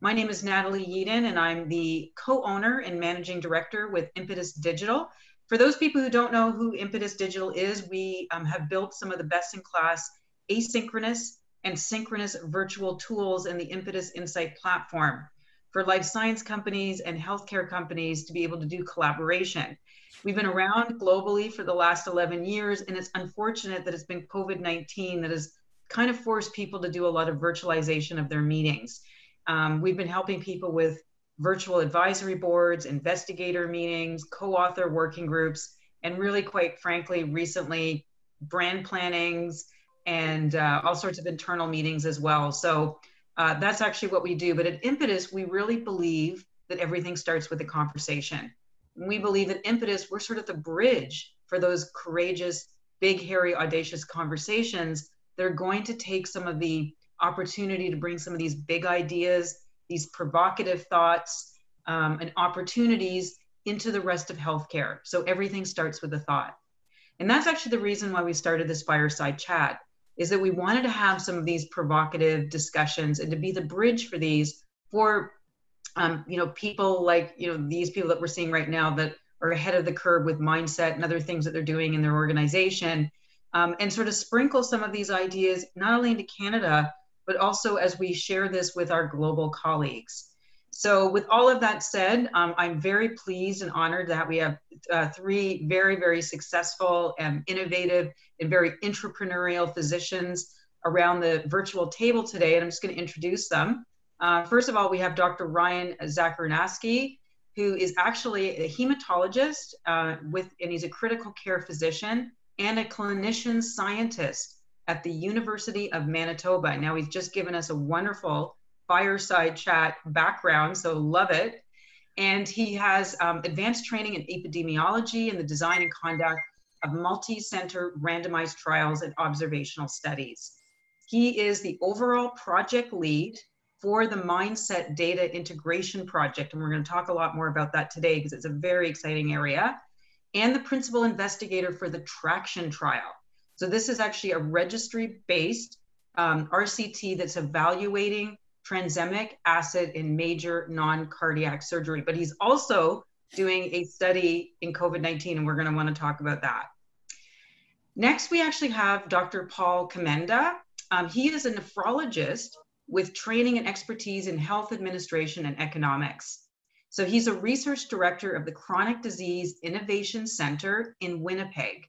My name is Natalie Yeadon, and I'm the co owner and managing director with Impetus Digital. For those people who don't know who Impetus Digital is, we um, have built some of the best in class asynchronous and synchronous virtual tools in the Impetus Insight platform for life science companies and healthcare companies to be able to do collaboration. We've been around globally for the last 11 years, and it's unfortunate that it's been COVID 19 that has kind of forced people to do a lot of virtualization of their meetings. Um, we've been helping people with virtual advisory boards, investigator meetings, co author working groups, and really, quite frankly, recently, brand plannings and uh, all sorts of internal meetings as well. So uh, that's actually what we do. But at Impetus, we really believe that everything starts with a conversation. We believe that Impetus, we're sort of the bridge for those courageous, big, hairy, audacious conversations that are going to take some of the opportunity to bring some of these big ideas these provocative thoughts um, and opportunities into the rest of healthcare. So everything starts with a thought. And that's actually the reason why we started this fireside chat is that we wanted to have some of these provocative discussions and to be the bridge for these for um, you know people like you know these people that we're seeing right now that are ahead of the curve with mindset and other things that they're doing in their organization um, and sort of sprinkle some of these ideas not only into canada but also as we share this with our global colleagues. So, with all of that said, um, I'm very pleased and honored that we have uh, three very, very successful and innovative and very entrepreneurial physicians around the virtual table today. And I'm just going to introduce them. Uh, first of all, we have Dr. Ryan Zarychanski, who is actually a hematologist uh, with, and he's a critical care physician and a clinician scientist at the University of Manitoba. Now, he's just given us a wonderful fireside chat background, so love it. And he has um, advanced training in epidemiology and the design and conduct of multi center randomized trials and observational studies. He is the overall project lead for the Mindset Data Integration Project. And we're going to talk a lot more about that today because it's a very exciting area. And the principal investigator for the Traction Trial. So this is actually a registry-based um, RCT that's evaluating tranexamic acid in major non-cardiac surgery. But he's also doing a study in COVID-19, and we're going to want to talk about that. Next, we actually have Dr. Paul Komenda. Um, he is a nephrologist with training and expertise in health administration and economics. So he's a research director of the Chronic Disease Innovation Center in Winnipeg.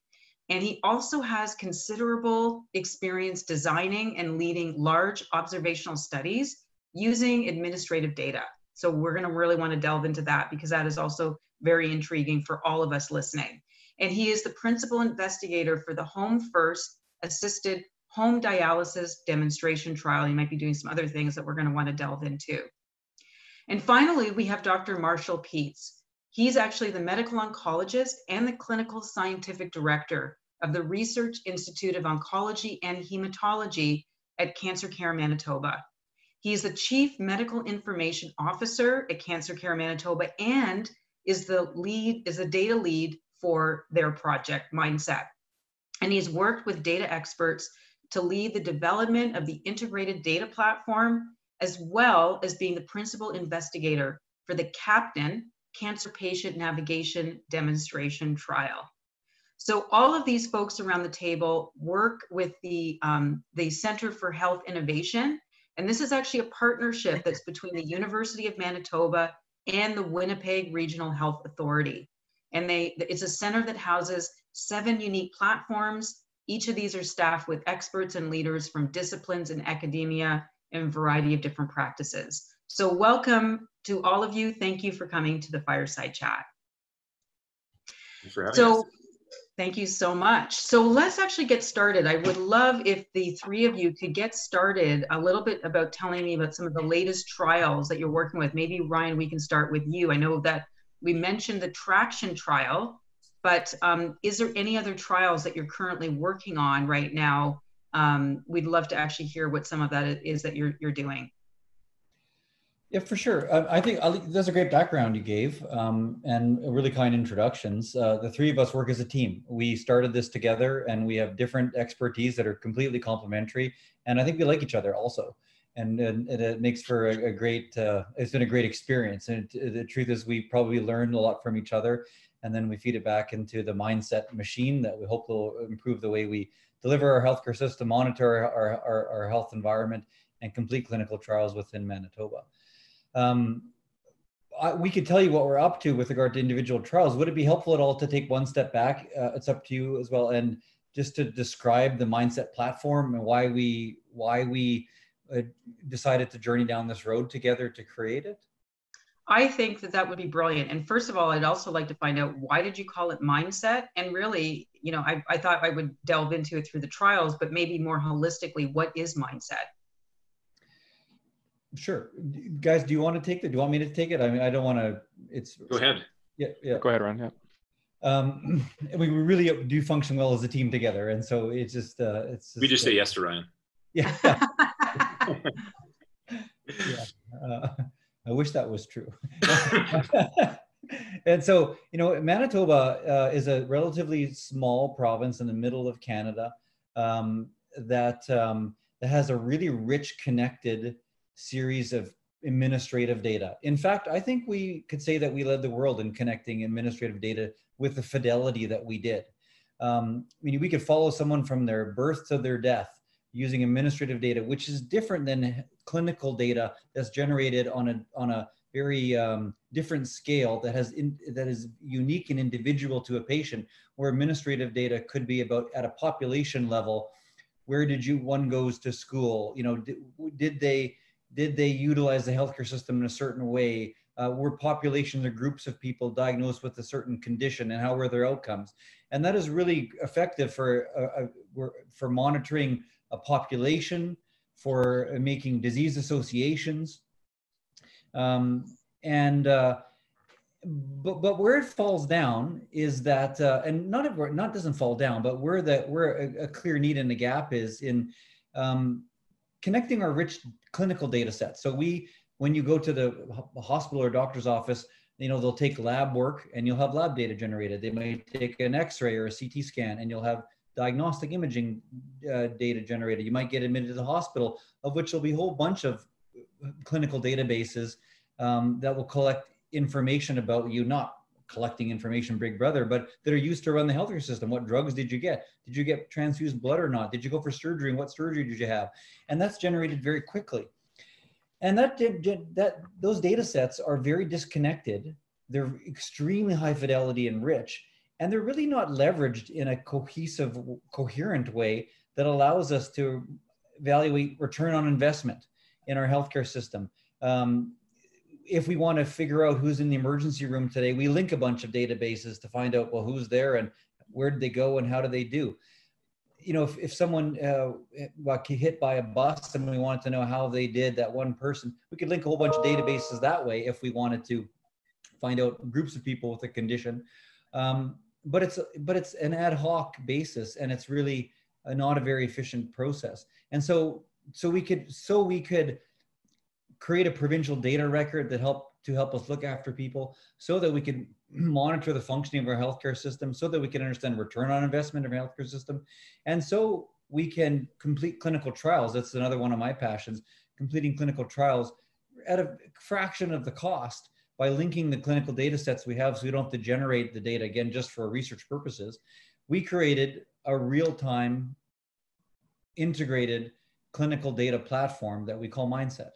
And he also has considerable experience designing and leading large observational studies using administrative data. So we're going to really want to delve into that because that is also very intriguing for all of us listening. And he is the principal investigator for the Home First Assisted Home Dialysis Demonstration Trial. He might be doing some other things that we're going to want to delve into. And finally, we have Dr. Marshall Pitz. He's actually the medical oncologist and the clinical scientific director of the Research Institute of Oncology and Hematology at Cancer Care Manitoba. He's the Chief Medical Information Officer at Cancer Care Manitoba and is the lead, is the data lead for their project Mindset. And he's worked with data experts to lead the development of the integrated data platform, as well as being the principal investigator for the Captain Cancer Patient Navigation Demonstration Trial. So all of these folks around the table work with the, um, the Center for Health Innovation. And this is actually a partnership that's between the University of Manitoba and the Winnipeg Regional Health Authority. And they, it's a center that houses seven unique platforms. Each of these are staffed with experts and leaders from disciplines in academia and a variety of different practices. So welcome to all of you. Thank you for coming to the Fireside Chat. so, us. thank you so much. So let's actually get started. I would love if the three of you could get started a little bit about telling me about some of the latest trials that you're working with. Maybe Ryan, we can start with you. I know that we mentioned the traction trial, but um, is there any other trials that you're currently working on right now? Um, we'd love to actually hear what some of that is that you're, you're doing. Yeah, for sure. Uh, I think Ali, there's a great background you gave um, and really kind introductions. Uh, the three of us work as a team. We started this together and we have different expertise that are completely complementary. And I think we like each other also. and, and, and it makes for a, a great uh, it's been a great experience and it, the truth is we probably learned a lot from each other and then we feed it back into the mindset machine that we hope will improve the way we deliver our healthcare system monitor our, our, our health environment and complete clinical trials within manitoba um, I, we could tell you what we're up to with regard to individual trials would it be helpful at all to take one step back uh, it's up to you as well and just to describe the mindset platform and why we why we uh, decided to journey down this road together to create it? I think that that would be brilliant. And first of all, I'd also like to find out why did you call it mindset? And really, you know, I, I thought I would delve into it through the trials, but maybe more holistically, what is mindset? Sure, guys. Do you want to take it? Do you want me to take it? I mean, I don't want to. It's go ahead. Yeah, yeah. Go ahead, Ron. Yeah. Um, we really do function well as a team together, and so it's just uh, it's. Just, we just say yes to Ryan. Yeah. yeah. Uh, I wish that was true. and so, you know, Manitoba uh, is a relatively small province in the middle of Canada um, that, um, that has a really rich connected series of administrative data. In fact, I think we could say that we led the world in connecting administrative data with the fidelity that we did. Um, I mean, we could follow someone from their birth to their death using administrative data, which is different than clinical data that's generated on a on a very um, different scale that has in, that is unique and individual to a patient. Where administrative data could be about at a population level, where did you one goes to school? You know, did, did they did they utilize the healthcare system in a certain way? Uh, were populations or groups of people diagnosed with a certain condition and how were their outcomes and that is really effective for uh, uh for monitoring a population, for making disease associations. Um, and uh, but but where it falls down is that uh, and not not doesn't fall down, but where the where a, a clear need in the gap is in um, connecting our rich clinical data sets. So we when you go to the hospital or doctor's office, you know they'll take lab work and you'll have lab data generated. They might take an X-ray or a CT scan and you'll have diagnostic imaging uh, data generated. You might get admitted to the hospital, of which there'll be a whole bunch of clinical databases um, that will collect information about you, not collecting information, Big Brother, but that are used to run the healthcare system. What drugs did you get? Did you get transfused blood or not? Did you go for surgery? And what surgery did you have? And that's generated very quickly. And that did, that those data sets are very disconnected. They're extremely high fidelity and rich and they're really not leveraged in a cohesive, coherent way that allows us to evaluate return on investment in our healthcare system. Um, if we want to figure out who's in the emergency room today, we link a bunch of databases to find out well who's there and where did they go and how do they do. You know, if, if someone uh, got hit by a bus and we wanted to know how they did, that one person, we could link a whole bunch of databases that way if we wanted to find out groups of people with a condition. Um, but it's but it's an ad hoc basis and it's really a, not a very efficient process and so so we could so we could create a provincial data record that help to help us look after people so that we can monitor the functioning of our healthcare system so that we can understand return on investment of our healthcare system and so we can complete clinical trials that's another one of my passions completing clinical trials at a fraction of the cost by linking the clinical data sets we have so we don't have to generate the data again just for research purposes, we created a real-time integrated clinical data platform that we call Mindset.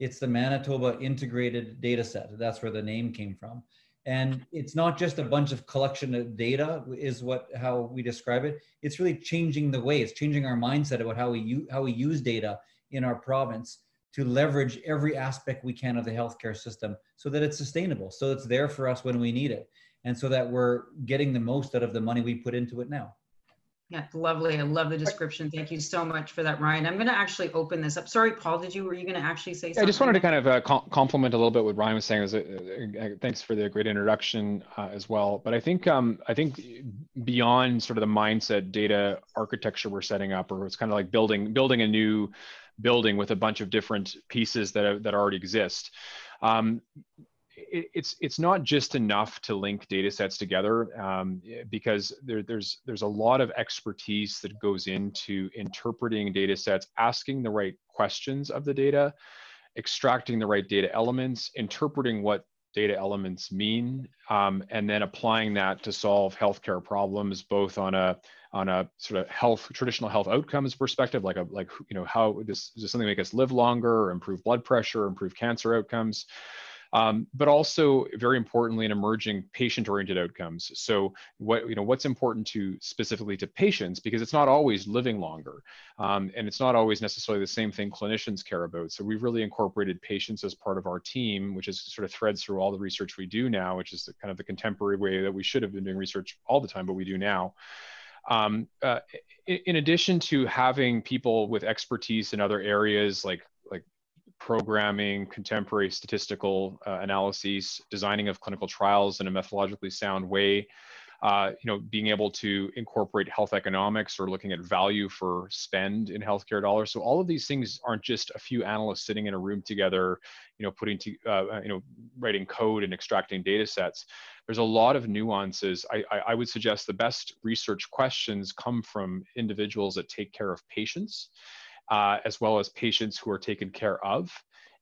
It's the Manitoba Integrated Data Set. That's where the name came from. And it's not just a bunch of collection of data is what how we describe it. It's really changing the way, it's changing our mindset about how we use, how we use data in our province to leverage every aspect we can of the healthcare system so that it's sustainable, so it's there for us when we need it, and so that we're getting the most out of the money we put into it now. Yeah, lovely. I love the description. Thank you so much for that, Ryan. I'm going to actually open this up. Sorry, Paul, did you, were you going to actually say something? I just wanted to kind of uh, compliment a little bit what Ryan was saying. Was, uh, uh, thanks for the great introduction uh, as well. But I think, um, I think beyond sort of the mindset data architecture we're setting up, or it's kind of like building, building a new building with a bunch of different pieces that, that already exist. Um, it, it's it's not just enough to link data sets together um, because there, there's there's a lot of expertise that goes into interpreting data sets, asking the right questions of the data, extracting the right data elements, interpreting what data elements mean, um, and then applying that to solve healthcare problems, both on a on a sort of health traditional health outcomes perspective, like a like you know how this is something make us live longer, or improve blood pressure, improve cancer outcomes um, but also very importantly in emerging patient-oriented outcomes. So what you know what's important to specifically to patients because it's not always living longer, um, and it's not always necessarily the same thing clinicians care about. So we've really incorporated patients as part of our team, which is sort of threads through all the research we do now, which is the, kind of the contemporary way that we should have been doing research all the time, but we do now. Um, uh, in addition to having people with expertise in other areas like programming, contemporary statistical uh, analyses, designing of clinical trials in a methodologically sound way, uh, you know, being able to incorporate health economics or looking at value for spend in healthcare dollars. So all of these things aren't just a few analysts sitting in a room together, you know, putting to, uh, you know, writing code and extracting data sets. There's a lot of nuances. I, I, I would suggest the best research questions come from individuals that take care of patients uh, as well as patients who are taken care of.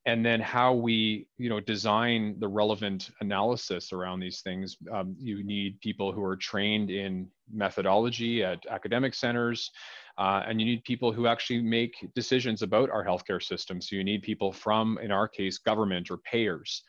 And then how we you know design the relevant analysis around these things um, you need people who are trained in methodology at academic centers uh, and you need people who actually make decisions about our healthcare system. So you need people from in our case government or payers.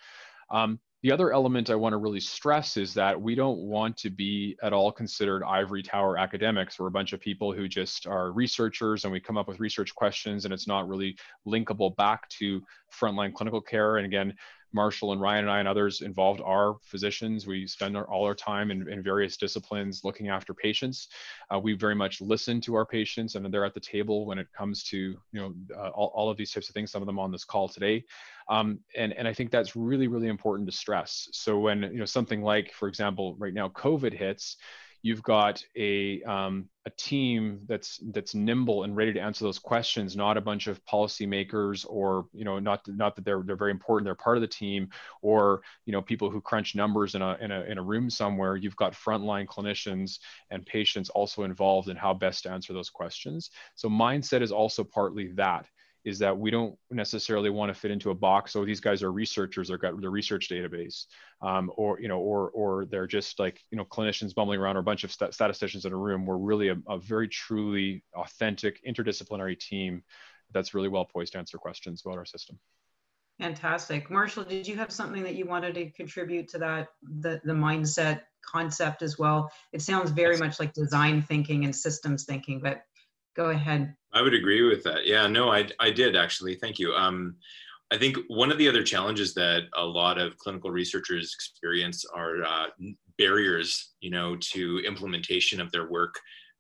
Um, the other element I want to really stress is that we don't want to be at all considered ivory tower academics. We're a bunch of people who just are researchers and we come up with research questions and it's not really linkable back to frontline clinical care. And again, Marshall and Ryan and I and others involved are physicians. We spend our, all our time in, in, various disciplines looking after patients. Uh, we very much listen to our patients and they're at the table when it comes to you know uh, all, all of these types of things, some of them on this call today. Um, and, and I think that's really, really important to stress. So when, you know, something like, for example, right now COVID hits, you've got a, um, a team that's that's nimble and ready to answer those questions not a bunch of policymakers or you know not not that they're they're very important they're part of the team or you know people who crunch numbers in a in a, in a room somewhere. You've got frontline clinicians and patients also involved in how best to answer those questions. So mindset is also partly that is that we don't necessarily want to fit into a box. So these guys are researchers, they've got the research database, um, or you know, or or they're just like you know clinicians bumbling around or a bunch of st- statisticians in a room. We're really a, a very truly authentic interdisciplinary team that's really well poised to answer questions about our system. Fantastic, Marshall. Did you have something that you wanted to contribute to that the the mindset concept as well? It sounds very much like design thinking and systems thinking, but go ahead. I would agree with that. Yeah, no, I, I did actually. Thank you. Um, I think one of the other challenges that a lot of clinical researchers experience are uh, barriers, you know, to implementation of their work,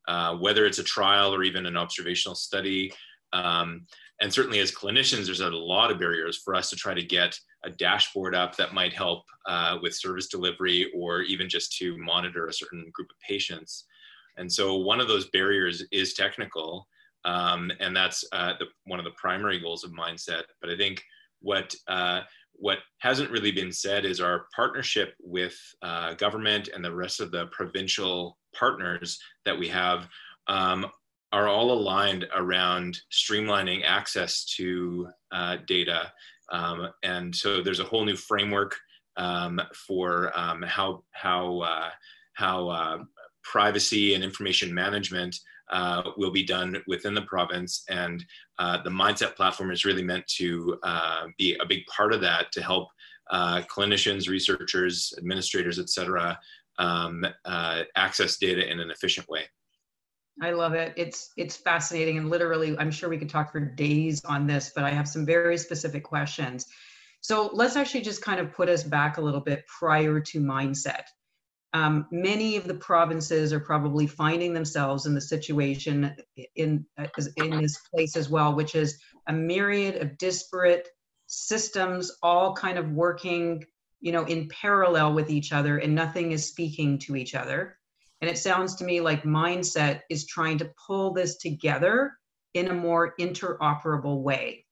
uh, whether it's a trial or even an observational study. Um, and certainly as clinicians, there's a lot of barriers for us to try to get a dashboard up that might help uh, with service delivery or even just to monitor a certain group of patients. And so one of those barriers is technical, um, and that's uh, the, one of the primary goals of mindset. But I think what uh, what hasn't really been said is our partnership with uh, government and the rest of the provincial partners that we have um, are all aligned around streamlining access to uh, data. Um, and so there's a whole new framework um, for um, how how uh, how uh, privacy and information management uh, will be done within the province. And uh, the Mindset platform is really meant to uh, be a big part of that to help uh, clinicians, researchers, administrators, et cetera, um, uh, access data in an efficient way. I love it. It's it's fascinating and literally, I'm sure we could talk for days on this, but I have some very specific questions. So let's actually just kind of put us back a little bit prior to mindset um, many of the provinces are probably finding themselves in the situation in, in this place as well, which is a myriad of disparate systems all kind of working you know in parallel with each other and nothing is speaking to each other. And it sounds to me like mindset is trying to pull this together in a more interoperable way.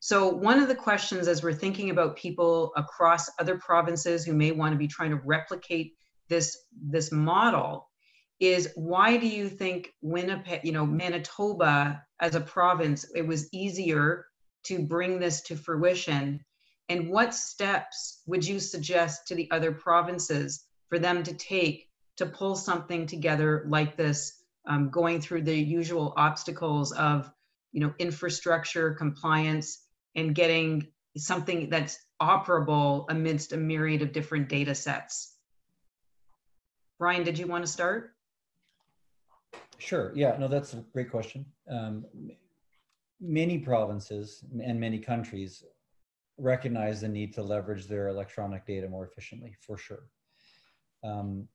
So one of the questions as we're thinking about people across other provinces who may want to be trying to replicate this this model is why do you think Winnipeg, you know, Manitoba as a province, it was easier to bring this to fruition? And what steps would you suggest to the other provinces for them to take to pull something together like this, um, going through the usual obstacles of, you know, infrastructure, compliance, and getting something that's operable amidst a myriad of different data sets? Brian, did you want to start? Sure. Yeah, no, that's a great question. Um, many provinces and many countries recognize the need to leverage their electronic data more efficiently, for sure. Um,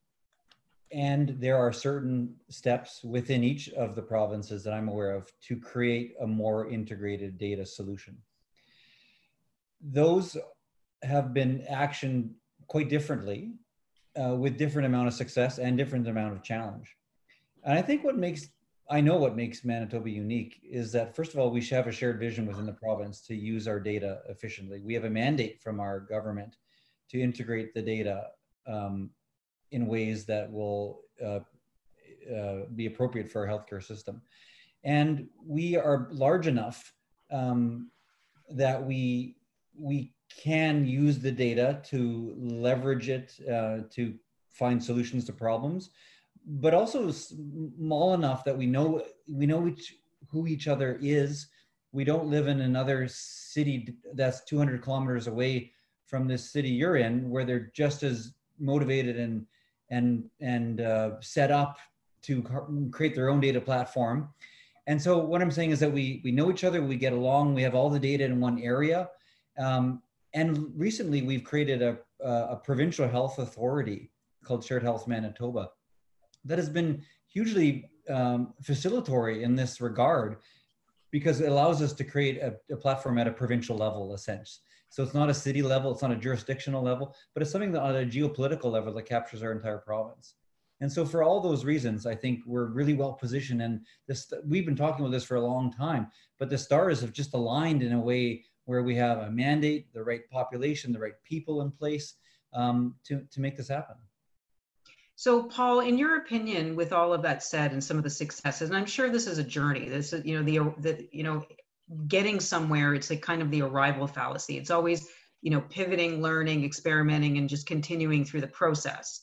and there are certain steps within each of the provinces that I'm aware of to create a more integrated data solution. Those have been actioned quite differently uh, with different amount of success and different amount of challenge. And I think what makes I know what makes Manitoba unique is that first of all, we should have a shared vision within the province to use our data efficiently. We have a mandate from our government to integrate the data um, in ways that will uh, uh, be appropriate for our healthcare system. And we are large enough um, that we we can use the data to leverage it uh, to find solutions to problems but also small enough that we know we know each, who each other is. We don't live in another city that's 200 kilometers away from this city you're in, where they're just as motivated and and and uh, set up to create their own data platform. And so what I'm saying is that we we know each other, we get along, we have all the data in one area. Um, and recently we've created a, a provincial health authority called Shared Health Manitoba that has been hugely um, facilitatory in this regard because it allows us to create a, a, platform at a provincial level, a sense. So it's not a city level, it's not a jurisdictional level, but it's something that on a geopolitical level that captures our entire province. And so for all those reasons, I think we're really well positioned. And this, we've been talking about this for a long time, but the stars have just aligned in a way where we have a mandate, the right population, the right people in place um, to, to make this happen. So, Paul, in your opinion, with all of that said, and some of the successes, and I'm sure this is a journey. This is, you know, the the you know, getting somewhere. It's like kind of the arrival fallacy. It's always, you know, pivoting, learning, experimenting, and just continuing through the process.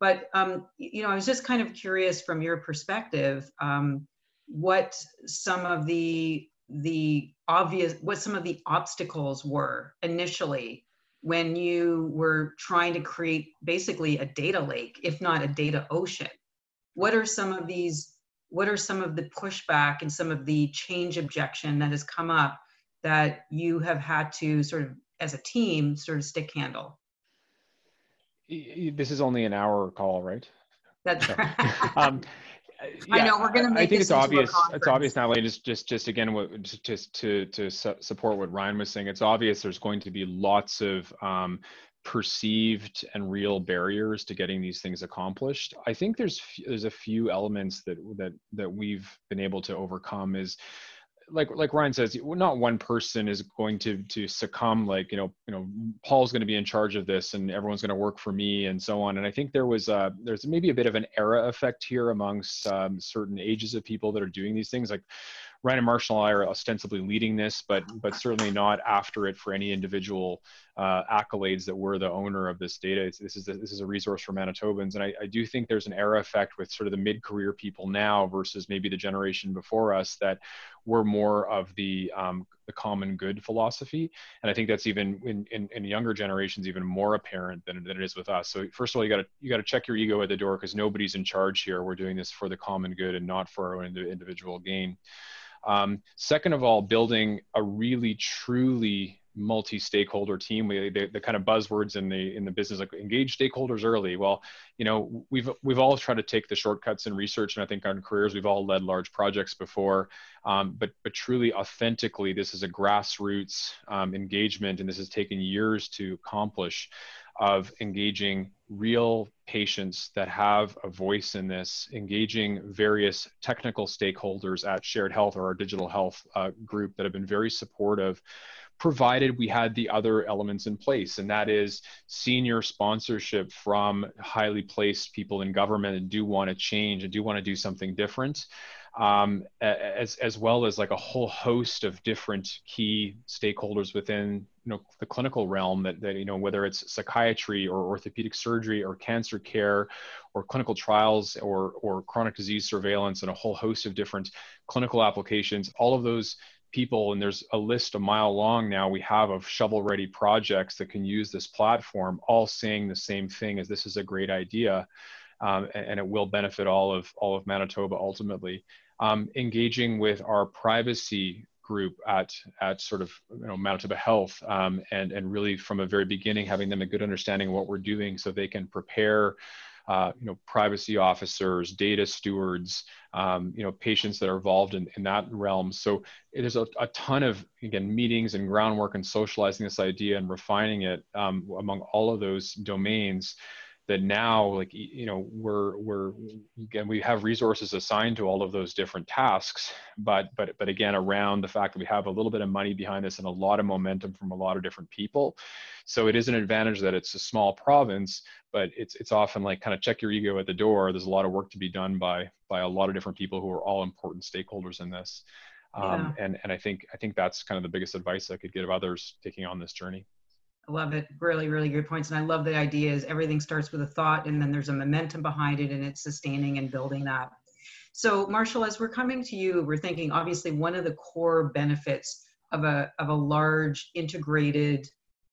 But um, you know, I was just kind of curious from your perspective, um, what some of the the obvious, what some of the obstacles were initially when you were trying to create basically a data lake, if not a data ocean? What are some of these, what are some of the pushback and some of the change objection that has come up that you have had to sort of, as a team, sort of stick handle? This is only an hour call, right? That's right. um, yeah, I know we're going to. Make. I think it's obvious. It's obvious now. Just, just, just again, what just to to su- support what Ryan was saying. It's obvious there's going to be lots of um, perceived and real barriers to getting these things accomplished. I think there's there's a few elements that that that we've been able to overcome. Is like like Ryan says, not one person is going to to succumb. Like you know, you know, Paul's going to be in charge of this, and everyone's going to work for me, and so on. And I think there was uh, there's maybe a bit of an era effect here amongst um, certain ages of people that are doing these things. Like Ryan and Marshall and I are ostensibly leading this, but but certainly not after it for any individual uh, accolades that we're the owner of this data. It's, this is a, this is a resource for Manitobans, and I, I do think there's an era effect with sort of the mid-career people now versus maybe the generation before us that were more of the um, the common good philosophy, and I think that's even in, in, in younger generations even more apparent than, than it is with us. So first of all, you got to you got to check your ego at the door because nobody's in charge here. We're doing this for the common good and not for our own individual gain. Um, second of all, building a really truly multi-stakeholder team. We the, the kind of buzzwords in the in the business like engage stakeholders early. Well, you know we've we've all tried to take the shortcuts in research, and I think on careers we've all led large projects before. Um, but but truly, authentically, this is a grassroots um, engagement, and this has taken years to accomplish. of engaging real patients that have a voice in this, engaging various technical stakeholders at Shared Health or our digital health uh, group that have been very supportive provided we had the other elements in place, and that is senior sponsorship from highly placed people in government and do want to change and do want to do something different. Um, as as well as like a whole host of different key stakeholders within you know the clinical realm that, that you know whether it's psychiatry or orthopedic surgery or cancer care or clinical trials or or chronic disease surveillance and a whole host of different clinical applications all of those people and there's a list a mile long now we have of shovel ready projects that can use this platform all saying the same thing as this is a great idea um, and, and, it will benefit all of all of manitoba ultimately. Um, engaging with our privacy group at at sort of you know manitoba health um, and and really from a very beginning having them a good understanding of what we're doing so they can prepare uh, you know, privacy officers, data stewards, um, you know, patients that are involved in, in that realm. So there's a, a ton of, again, meetings and groundwork and socializing this idea and refining it um, among all of those domains that now like you know we're we're again we have resources assigned to all of those different tasks but but but again around the fact that we have a little bit of money behind this and a lot of momentum from a lot of different people. So it is an advantage that it's a small province but it's it's often like kind of check your ego at the door. There's a lot of work to be done by by a lot of different people who are all important stakeholders in this. Um, yeah. and and i think i think that's kind of the biggest advice i could give others taking on this journey I love it. Really, really good points. And I love the idea is everything starts with a thought and then there's a momentum behind it and it's sustaining and building that. So Marshall, as we're coming to you, we're thinking obviously one of the core benefits of a, of a large integrated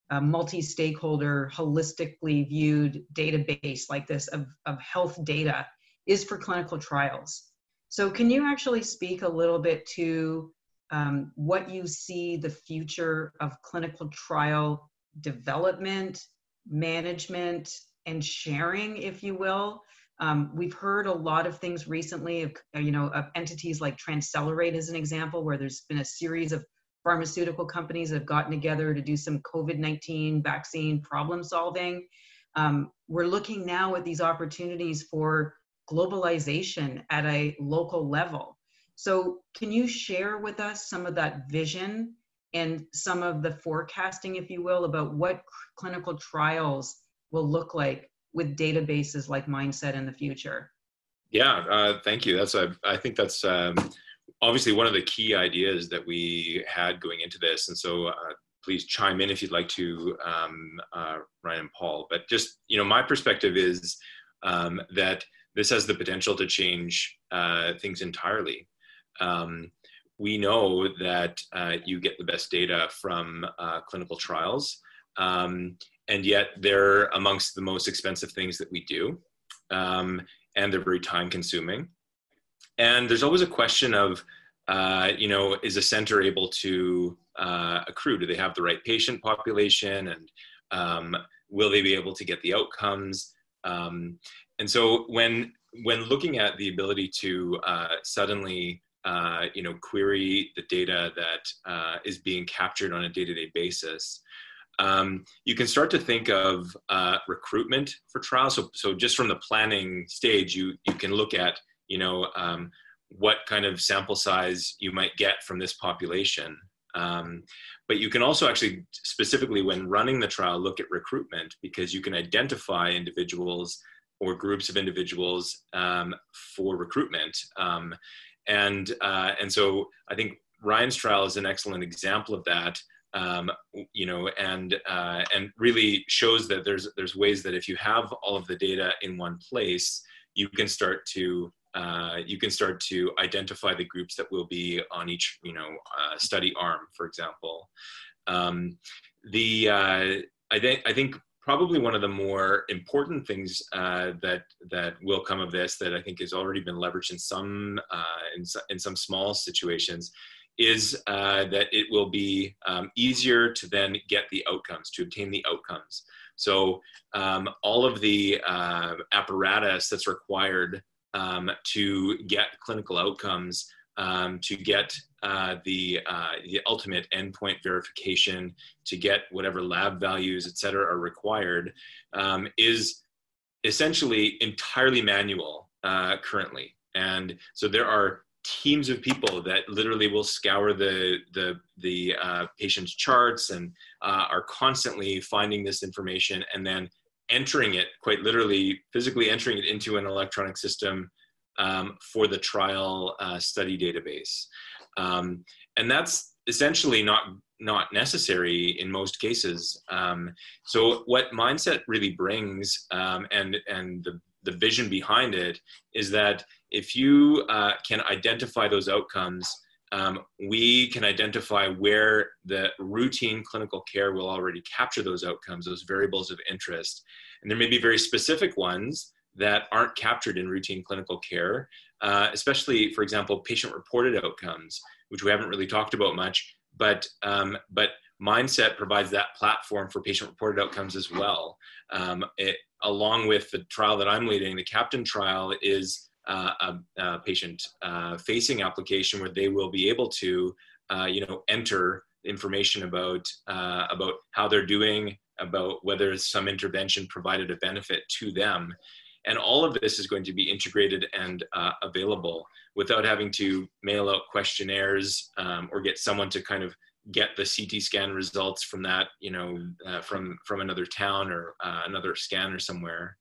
uh, multi-stakeholder holistically viewed database like this of, of health data is for clinical trials. So can you actually speak a little bit to um, what you see the future of clinical trial development, management, and sharing, if you will. Um, we've heard a lot of things recently of, you know, of entities like Transcelerate as an example, where there's been a series of pharmaceutical companies that have gotten together to do some COVID-19 vaccine problem solving. Um, we're looking now at these opportunities for globalization at a local level. So can you share with us some of that vision and some of the forecasting, if you will, about what clinical trials will look like with databases like Mindset in the future? Yeah, uh, thank you. That's I think that's um, obviously one of the key ideas that we had going into this. And so uh, please chime in if you'd like to, um, uh, Ryan and Paul. But just, you know, my perspective is um, that this has the potential to change uh, things entirely. Um, we know that uh, you get the best data from uh, clinical trials, um, and yet they're amongst the most expensive things that we do, um, and they're very time consuming. And there's always a question of, uh, you know, is a center able to uh, accrue? Do they have the right patient population, and um, will they be able to get the outcomes? Um, and so when when looking at the ability to uh, suddenly uh, you know, query the data that uh, is being captured on a day-to-day basis. Um, you can start to think of uh, recruitment for trials. So, so just from the planning stage, you you can look at you know um, what kind of sample size you might get from this population. Um, but you can also actually specifically when running the trial look at recruitment because you can identify individuals or groups of individuals um, for recruitment. And uh, and so I think Ryan's trial is an excellent example of that. Um, you know, and uh, and really shows that there's there's ways that if you have all of the data in one place, you can start to uh, you can start to identify the groups that will be on each you know uh, study arm, for example. Um, the uh, I think I think probably one of the more important things uh, that that will come of this that I think has already been leveraged in some uh, in, in some small situations is uh, that it will be um, easier to then get the outcomes to obtain the outcomes. So um, all of the uh, apparatus that's required um, to get clinical outcomes um, to get uh, the, uh, the ultimate endpoint verification, to get whatever lab values, et cetera, are required, um, is essentially entirely manual uh, currently. And so there are teams of people that literally will scour the the the uh, patient's charts and uh, are constantly finding this information and then entering it quite literally physically entering it into an electronic system um, for the trial uh, study database um, and that's essentially not not necessary in most cases um, so what mindset really brings um, and and the the vision behind it is that if you uh, can identify those outcomes, um, we can identify where the routine clinical care will already capture those outcomes, those variables of interest. And there may be very specific ones that aren't captured in routine clinical care, uh, especially, for example, patient reported outcomes, which we haven't really talked about much, but, um, but mindset provides that platform for patient reported outcomes as well. Um, it, along with the trial that I'm leading, the CAPTAIN trial is uh, a, a, patient uh, facing application where they will be able to, uh, you know, enter information about uh, about how they're doing, about whether some intervention provided a benefit to them. And all of this is going to be integrated and uh, available without having to mail out questionnaires um, or get someone to kind of get the CT scan results from that, you know, uh, from from another town or uh, another scanner somewhere.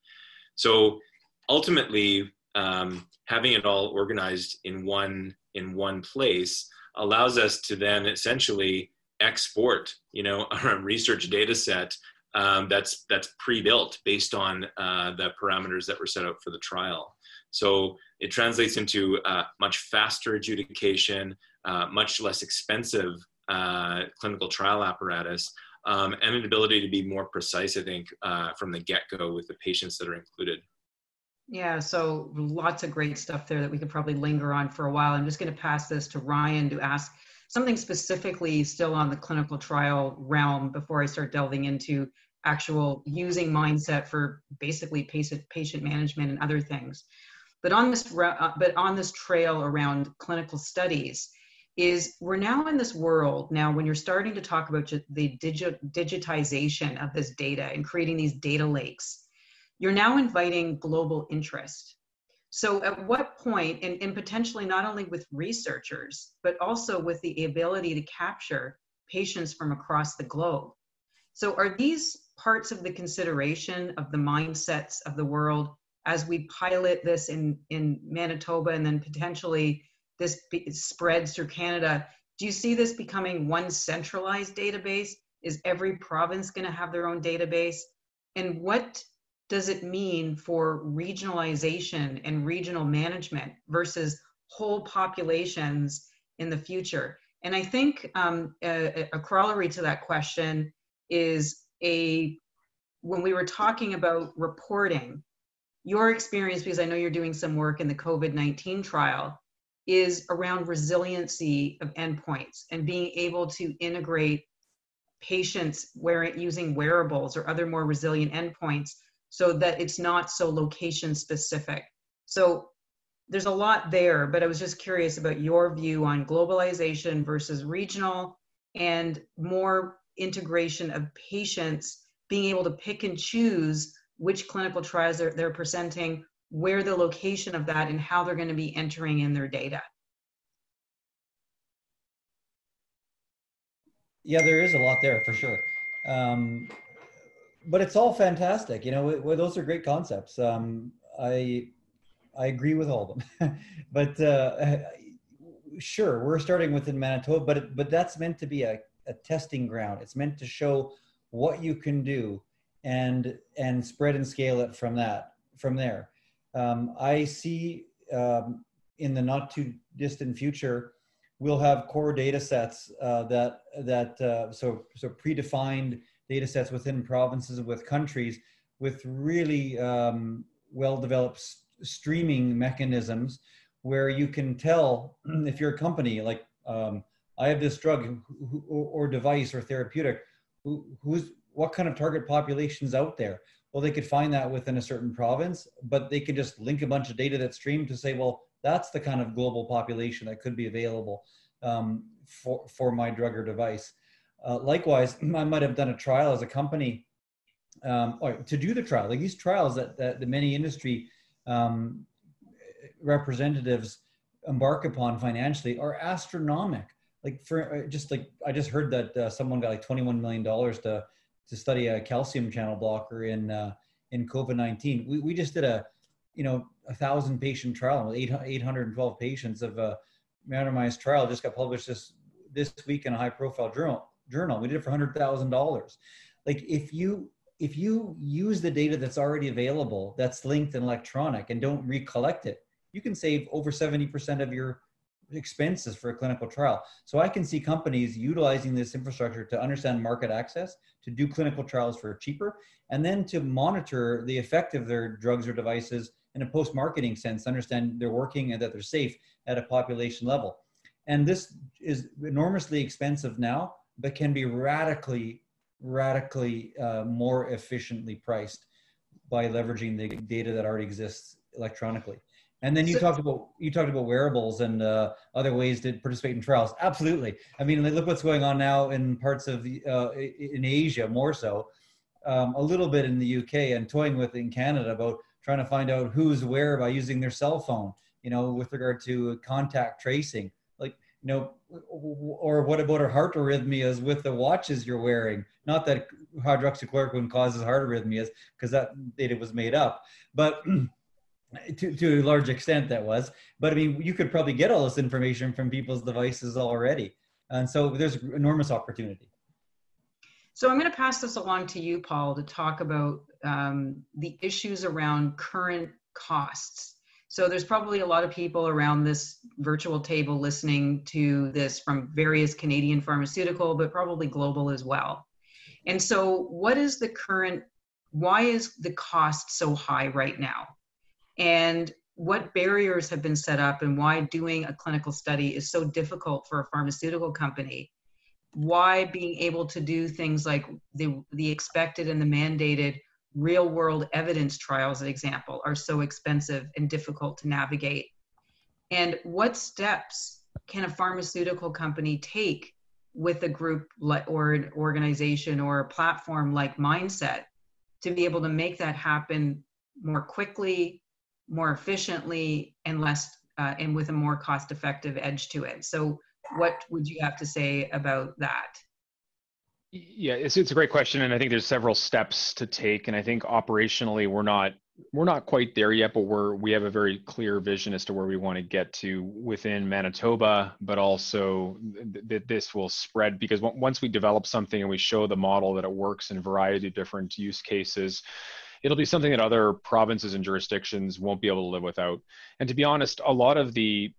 So ultimately, um, having it all organized in one in one place allows us to then essentially export, you know, a research data set um, that's that's pre-built based on uh, the parameters that were set out for the trial. So it translates into uh, much faster adjudication, uh, much less expensive uh, clinical trial apparatus, um, and an ability to be more precise, I think, uh, from the get go with the patients that are included. Yeah, so lots of great stuff there that we could probably linger on for a while. I'm just going to pass this to Ryan to ask something specifically still on the clinical trial realm before I start delving into actual using mindset for basically patient patient management and other things. But on this uh, but on this trail around clinical studies, is we're now in this world now when you're starting to talk about the digi- digitization of this data and creating these data lakes you're now inviting global interest so at what point and, and potentially not only with researchers but also with the ability to capture patients from across the globe so are these parts of the consideration of the mindsets of the world as we pilot this in in manitoba and then potentially this be, spreads through Canada. Do you see this becoming one centralized database? Is every province going to have their own database? And what does it mean for regionalization and regional management versus whole populations in the future? And I think um, a, a corollary to that question is a when we were talking about reporting, your experience, because I know you're doing some work in the COVID 19 trial, is around resiliency of endpoints and being able to integrate patients wearing using wearables or other more resilient endpoints so that it's not so location specific. So there's a lot there, but I was just curious about your view on globalization versus regional and more integration of patients being able to pick and choose which clinical trials they're, they're presenting where the location of that and how they're going to be entering in their data. Yeah, there is a lot there for sure. Um, but it's all fantastic. You know, those are great concepts. Um, I I agree with all of them. but uh, sure, we're starting within Manitoba, but but that's meant to be a, a testing ground. It's meant to show what you can do and and spread and scale it from that from there. Um, I see um, in the not too distant future, we'll have core data sets uh, that that uh, so so predefined data sets within provinces with countries with really um, well developed streaming mechanisms where you can tell if you're a company like um, I have this drug or, device or therapeutic who's what kind of target populations out there well, they could find that within a certain province, but they could just link a bunch of data that's streamed to say, well, That's the kind of global population that could be available um, for, for my drug or device. Uh, likewise, I might have done a trial as a company um, or to do the trial. Like these trials that, that the many industry um, representatives embark upon financially are astronomical. Like for uh, just like I just heard that uh, someone got like 21 million dollars to to study a calcium channel blocker in uh, in COVID 19. We we just did a you know a thousand patient trial with 812 patients of a randomized trial just got published this this week in a high profile journal journal we did it for $100000 like if you if you use the data that's already available that's linked and electronic and don't recollect it you can save over 70% of your expenses for a clinical trial. So I can see companies utilizing this infrastructure to understand market access, to do clinical trials for cheaper, and then to monitor the effect of their drugs or devices in a post-marketing sense, understand they're working and that they're safe at a population level. And this is enormously expensive now, but can be radically, radically uh, more efficiently priced by leveraging the data that already exists electronically. And then you so, talked about you talked about wearables and uh, other ways to participate in trials. Absolutely. I mean, look what's going on now in parts of the, uh, in Asia more so, um, a little bit in the UK and toying with in Canada about trying to find out who's where by using their cell phone. You know, with regard to contact tracing, like you know, or what about our heart arrhythmias with the watches you're wearing? Not that hydroxychloroquine causes heart arrhythmias because that data was made up, but to, to a large extent that was but i mean you could probably get all this information from people's devices already. And so there's enormous opportunity. So i'm going to pass this along to you paul to talk about um, the issues around current costs. So there's probably a lot of people around this virtual table listening to this from various canadian pharmaceutical but probably global as well. And so what is the current why is the cost so high right now and what barriers have been set up and why doing a clinical study is so difficult for a pharmaceutical company. Why being able to do things like the, the expected and the mandated real world evidence trials an example are so expensive and difficult to navigate. And what steps can a pharmaceutical company take with a group or an organization or a platform like mindset to be able to make that happen more quickly more efficiently and less uh, and with a more cost effective edge to it. So what would you have to say about that? Yeah it's, it's a great question and i think there's several steps to take and i think operationally we're not we're not quite there yet but we're we have a very clear vision as to where we want to get to within manitoba but also that th- this will spread because w- once we develop something and we show the model that it works in a variety of different use cases it'll be something that other provinces and jurisdictions won't be able to live without. And to be honest, a lot of the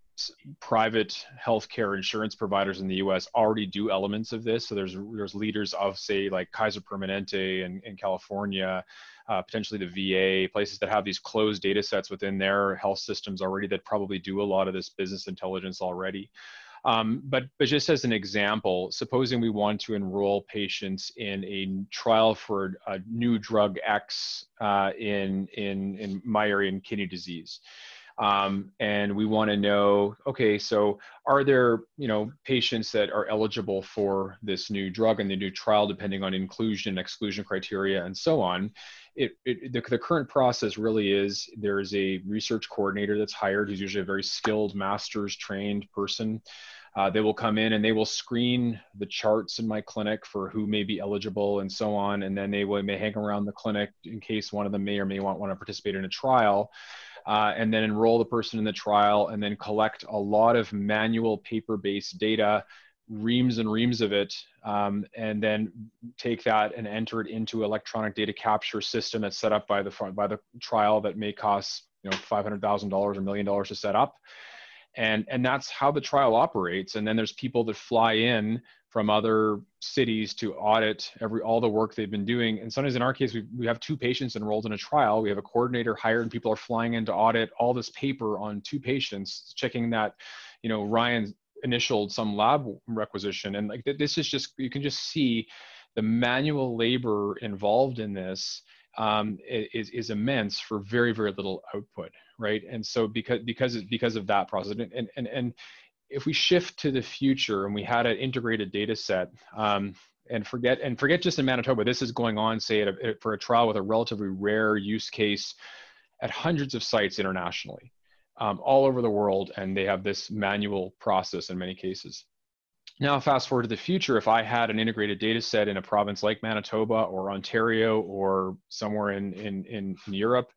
private healthcare insurance providers in the U.S. already do elements of this. So there's there's leaders of say like Kaiser Permanente in, in California, uh, potentially the VA, places that have these closed data sets within their health systems already that probably do a lot of this business intelligence already. Um, but, but just as an example, supposing we want to enroll patients in a trial for a new drug X uh, in, in, in my in kidney disease. Um, and we want to know, okay, so are there, you know, patients that are eligible for this new drug and the new trial, depending on inclusion, and exclusion criteria, and so on? It, it the, the current process really is there's a research coordinator that's hired, who's usually a very skilled, master's trained person. Uh, they will come in and they will screen the charts in my clinic for who may be eligible and so on. And then they will, may hang around the clinic in case one of them may or may want, want to participate in a trial. Uh, and then enroll the person in the trial and then collect a lot of manual paper-based data reams and reams of it um, and then take that and enter it into electronic data capture system that's set up by the by the trial that may cost you know $500000 or a million dollars to set up. And and that's how the trial operates. And then there's people that fly in from other cities to audit every all the work they've been doing. And sometimes in our case we, we have two patients enrolled in a trial. We have a coordinator hired and people are flying in to audit all this paper on two patients checking that you know ryan initialed some lab requisition. And like this is just you can just see the manual labor involved in this um, is, is immense for very, very little output, right? And so because, because, because of that process, and, and, and if we shift to the future and we had an integrated data set, um, and forget and forget just in Manitoba, this is going on, say, a, for a trial with a relatively rare use case at hundreds of sites internationally, um, all over the world, and they have this manual process in many cases. Now, fast forward to the future, if I had an integrated data set in a province like Manitoba or Ontario or somewhere in, in, in Europe,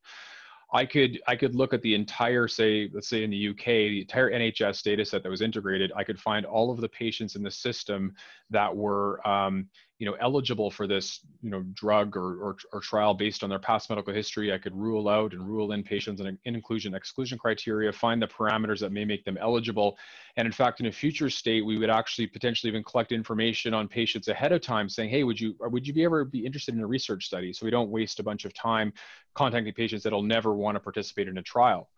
I could I could look at the entire, say, let's say in the UK, the entire NHS data set that was integrated. I could find all of the patients in the system that were um, you know eligible for this you know drug or, or, or, trial based on their past medical history i could rule out and rule in patients and in inclusion exclusion criteria find the parameters that may make them eligible. And in fact in a future state we would actually potentially even collect information on patients ahead of time saying hey would you would you be ever be interested in a research study? So we don't waste a bunch of time contacting patients that'll never want to participate in a trial.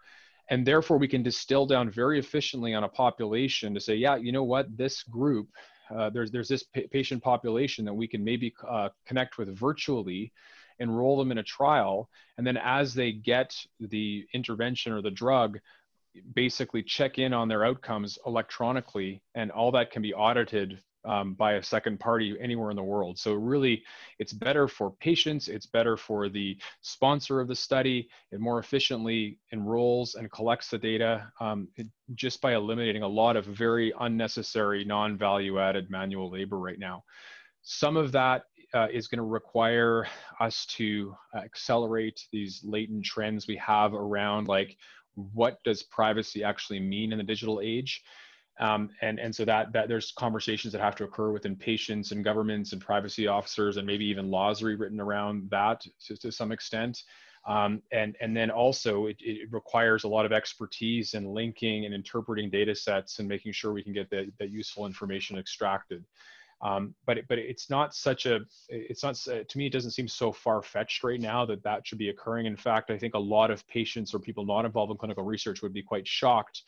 And therefore we can distill down very efficiently on a population to say yeah you know what? This group uh, there's there's this patient population that we can maybe uh, connect with virtually enroll them in a trial and then as they get the intervention or the drug basically check in on their outcomes electronically and all that can be audited um, by a second party anywhere in the world. So really, it's better for patients, it's better for the sponsor of the study, it more efficiently enrolls and collects the data um, it, just by eliminating a lot of very unnecessary non-value added manual labor right now. Some of that uh, is going to require us to accelerate these latent trends we have around like what does privacy actually mean in the digital age um, and, and so that, that there's conversations that have to occur within patients and governments and privacy officers and maybe even laws rewritten around that to, to some extent. Um, and, and then also it, it, requires a lot of expertise in linking and interpreting data sets and making sure we can get that, that useful information extracted. Um, but but it's not such a it's not to me it doesn't seem so far fetched right now that that should be occurring. In fact, I think a lot of patients or people not involved in clinical research would be quite shocked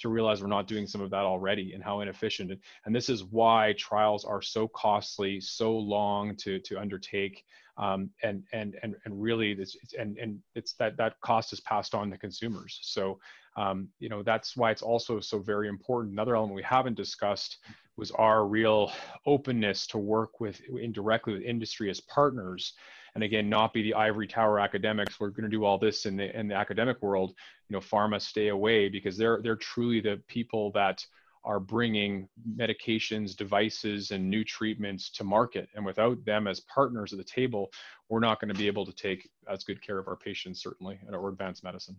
to realize we're not doing some of that already and how inefficient. And this is why trials are so costly, so long to, to undertake. Um, and, and, and, and really this, and, and it's that, that cost is passed on to consumers. So, um, you know, that's why it's also so very important. Another element we haven't discussed was our real openness to work with indirectly with industry as partners and again not be the ivory tower academics. We're going to do all this in the in the academic world. You know pharma stay away because they're they're truly the people that are bringing medications devices and new treatments to market. And without them as partners at the table we're not going to be able to take as good care of our patients certainly or advanced medicine.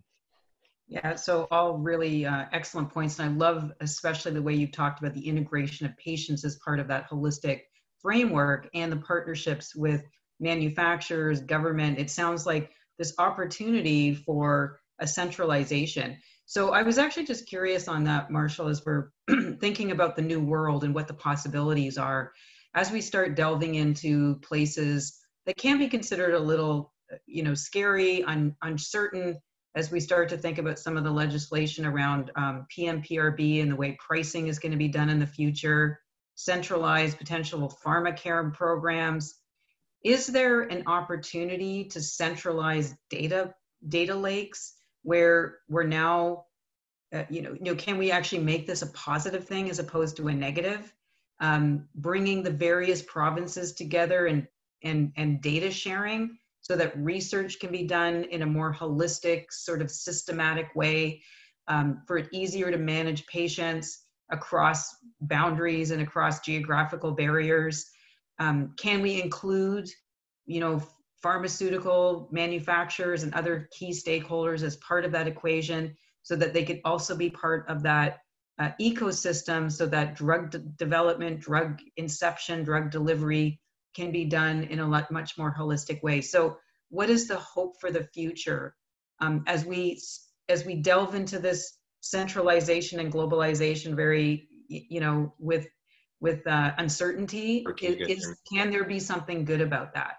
Yeah, so all really uh, excellent points. And I love especially the way you talked about the integration of patients as part of that holistic framework and the partnerships with manufacturers, government. It sounds like this opportunity for a centralization. So I was actually just curious on that, Marshall, as we're thinking about the new world and what the possibilities are. As we start delving into places that can be considered a little, you know, scary, un- uncertain, as we start to think about some of the legislation around um, PMPRB and the way pricing is going to be done in the future, centralized potential pharmacare programs, is there an opportunity to centralize data data lakes where we're now uh, you know you know can we actually make this a positive thing as opposed to a negative? Um, bringing the various provinces together and and and data sharing so that research can be done in a more holistic sort of systematic way um, for it easier to manage patients across boundaries and across geographical barriers um, can we include, you know, pharmaceutical manufacturers and other key stakeholders as part of that equation so that they could also be part of that uh, ecosystem so that drug development, drug inception, drug delivery can be done in a lot, much more holistic way. So what is the hope for the future um, as we as we delve into this centralization and globalization very you know with with uh, uncertainty is, is, can there be something good about that?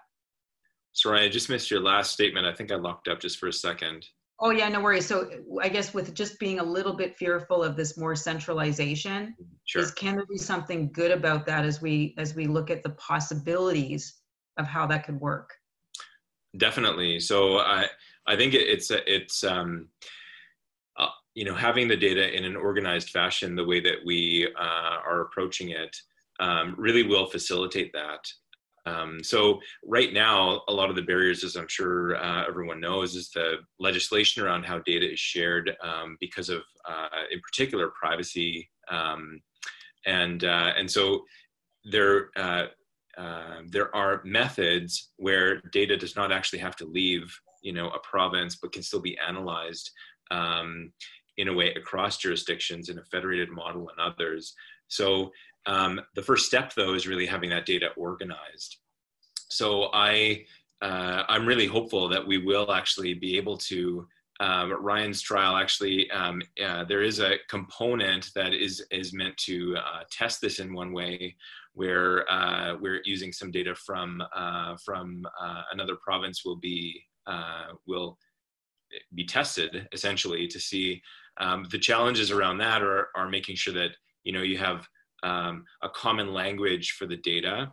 Sorry i just missed your last statement. I think i locked up just for a second. Oh yeah no worries. So i guess with just being a little bit fearful of this more centralization sure. is can there be something good about that as we as we look at the possibilities of how that could work? Definitely. So I I think it's it's um, you know having the data in an organized fashion, the way that we uh, are approaching it, um, really will facilitate that. Um, so right now, a lot of the barriers, as I'm sure uh, everyone knows, is the legislation around how data is shared um, because of, uh, in particular, privacy. Um, and uh, and so there uh, uh, there are methods where data does not actually have to leave, you know, a province, but can still be analyzed um, in a way across jurisdictions in a federated model and others. So um, the first step, though, is really having that data organized. So I, uh, I'm really hopeful that we will actually be able to. Um, Ryan's trial actually, um, uh, there is a component that is is meant to uh, test this in one way, where uh, we're using some data from uh, from uh, another province will be will be tested essentially to see um, the challenges around that are, are making sure that you know you have um, a common language for the data.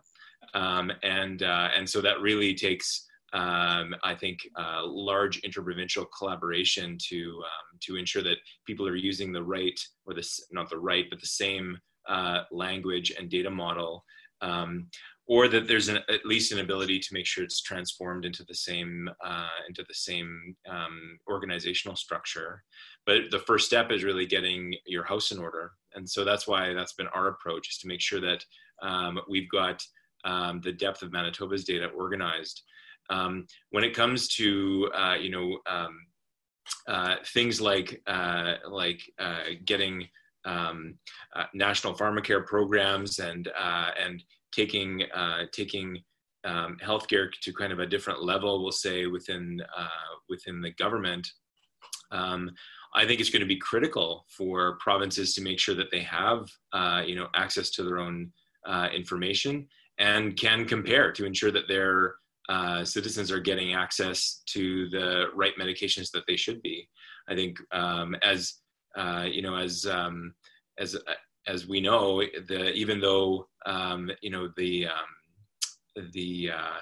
Um, and, uh, and so that really takes, um, I think, uh, large interprovincial collaboration to, um, to ensure that people are using the right, or the, not the right, but the same uh, language and data model. Or that there's an, at least an ability to make sure it's transformed into the same uh, into the same um, organizational structure. But the first step is really getting your house in order and so that's why that's been our approach is to make sure that um, we've got um, the depth of Manitoba's data organized. Um, when it comes to uh, you know um, uh, things like uh, like uh, getting um, uh, national pharmacare programs and uh, and taking taking um, healthcare to kind of a different level, we'll say within within the government. Um, I think it's going to be critical for provinces to make sure that they have, uh, you know, access to their own uh, information and can compare to ensure that their uh, citizens are getting access to the right medications that they should be. I think um, as uh, you know, as um, as as we know, the even though um, you know the um, the uh,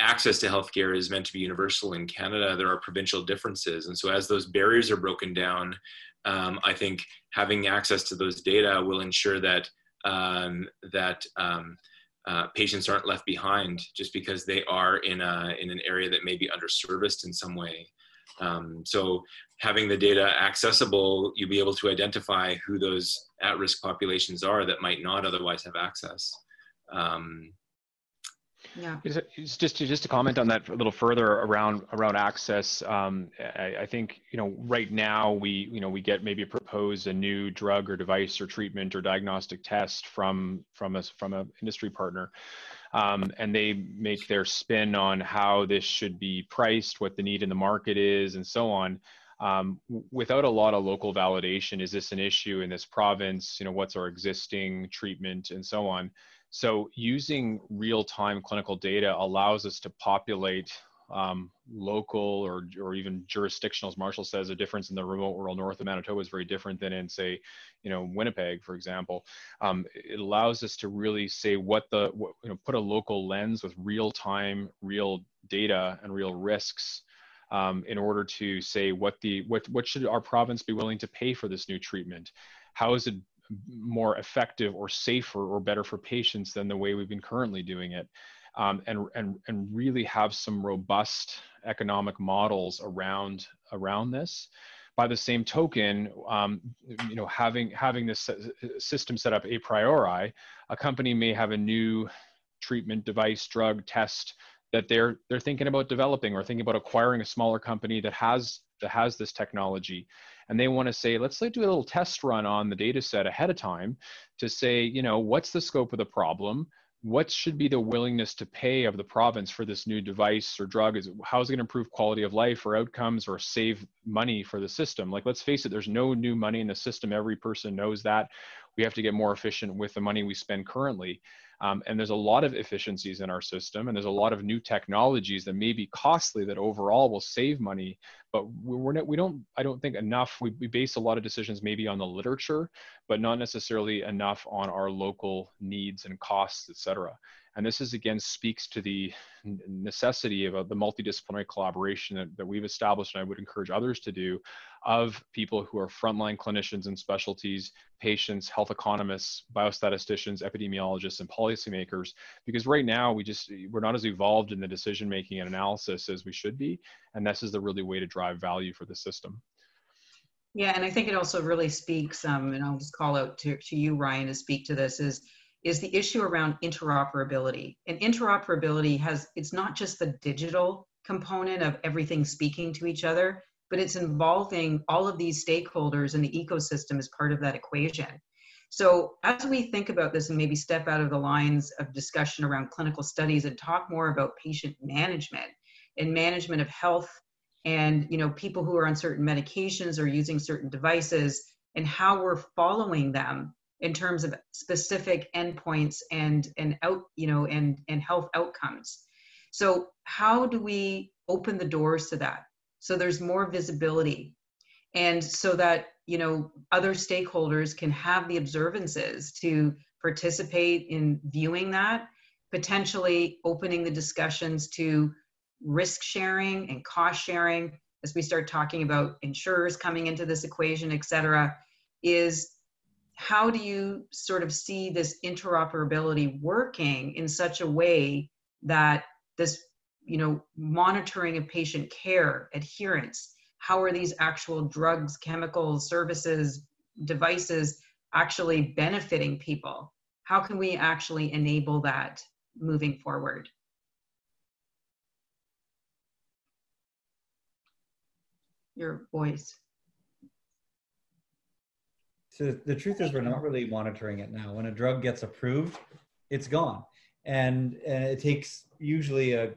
access to healthcare is meant to be universal in Canada, there are provincial differences. And so, as those barriers are broken down, um, I think having access to those data will ensure that um, that um, uh, patients aren't left behind just because they are in a in an area that may be underserviced in some way. Um, so, having the data accessible, you'll be able to identify who those at-risk populations are that might not otherwise have access. Um, yeah. It's just to, just to comment on that a little further around around access. Um, I, I, think you know right now we you know we get maybe propose a new drug or device or treatment or diagnostic test from from us from an industry partner, um, and they make their spin on how this should be priced, what the need in the market is, and so on. Um, without a lot of local validation, is this an issue in this province? You know, what's our existing treatment and so on so using real-time clinical data allows us to populate um, local or, or even jurisdictional, as Marshall says, a difference in the remote rural north of Manitoba is very different than in, say, you know, Winnipeg, for example. Um, it allows us to really say what the, what, you know, put a local lens with real-time, real data and real risks um, in order to say what the, what, what should our province be willing to pay for this new treatment? How is it more effective or safer or better for patients than the way we've been currently doing it. Um, and, and, and really have some robust economic models around, around this. By the same token, um, you know, having, having this system set up a priori, a company may have a new treatment device, drug, test that they're, they're thinking about developing or thinking about acquiring a smaller company that has, that has this technology and they want to say, let's like do a little test run on the data set ahead of time to say, you know, what's the scope of the problem? What should be the willingness to pay of the province for this new device or drug? Is how is it going to improve quality of life or outcomes or save money for the system? Like, let's face it, there's no new money in the system. Every person knows that. We have to get more efficient with the money we spend currently. Um, and there's a lot of efficiencies in our system, and there's a lot of new technologies that may be costly that overall will save money. But we're not, we don't, I don't think enough. We, we base a lot of decisions maybe on the literature, but not necessarily enough on our local needs and costs, et cetera. And this is again speaks to the necessity of uh, the multidisciplinary collaboration that, that we've established, and I would encourage others to do, of people who are frontline clinicians and specialties, patients, health economists, biostatisticians, epidemiologists, and policymakers. Because right now we just we're not as evolved in the decision making and analysis as we should be, and this is the really way to drive value for the system. Yeah, and I think it also really speaks, um, and I'll just call out to, to you, Ryan, to speak to this is is the issue around interoperability. And interoperability has, it's not just the digital component of everything speaking to each other, but it's involving all of these stakeholders in the ecosystem as part of that equation. So as we think about this and maybe step out of the lines of discussion around clinical studies and talk more about patient management and management of health and you know people who are on certain medications or using certain devices and how we're following them in terms of specific endpoints and and out you know and and health outcomes. So how do we open the doors to that? So there's more visibility. And so that you know other stakeholders can have the observances to participate in viewing that potentially opening the discussions to risk sharing and cost sharing as we start talking about insurers coming into this equation et cetera is how do you sort of see this interoperability working in such a way that this you know monitoring of patient care adherence how are these actual drugs chemicals services devices actually benefiting people? How can we actually enable that moving forward? Your voice so the truth is, we're not really monitoring it now. When a drug gets approved, it's gone, and it takes usually a,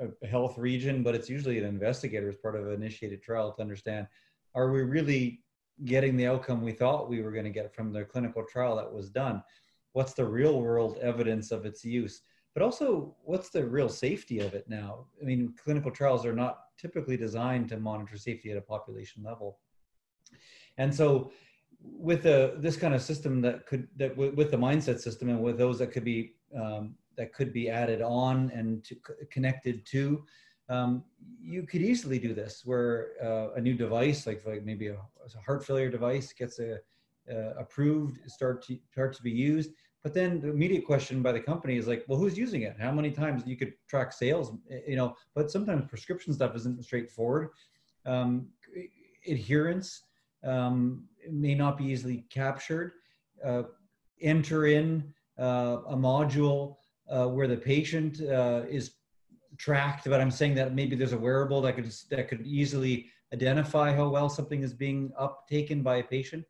a health region, but it's usually an investigator as part of an initiated trial to understand: are we really getting the outcome we thought we were going to get from the clinical trial that was done? What's the real world evidence of its use? But also, what's the real safety of it now? I mean, clinical trials are not typically designed to monitor safety at a population level. And so with a this kind of system that could that with the mindset system and with those that could be um, that could be added on and to, connected to um, you could easily do this where uh, a new device like like maybe a, a heart failure device gets a, uh, approved start to start to be used. But then the immediate question by the company is like well who's using it? How many times? You could track sales you know but sometimes prescription stuff isn't straightforward. Um, adherence um, may not be easily captured. Uh, enter in uh, a module uh, where the patient uh, is tracked, but I'm saying that maybe there's a wearable that could that could easily identify how well something is being uptaken by a patient.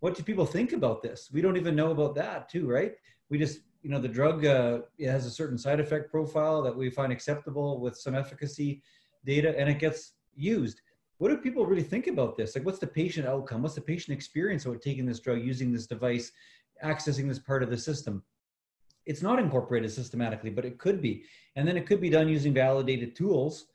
What do people think about this? We don't even know about that too, right? We just you know the drug uh, has a certain side effect profile that we find acceptable with some efficacy data, and it gets used what do people really think about this? Like, what's the patient outcome? What's the patient experience about taking this drug, using this device, accessing this part of the system? It's not incorporated systematically, but it could be. And then it could be done using validated tools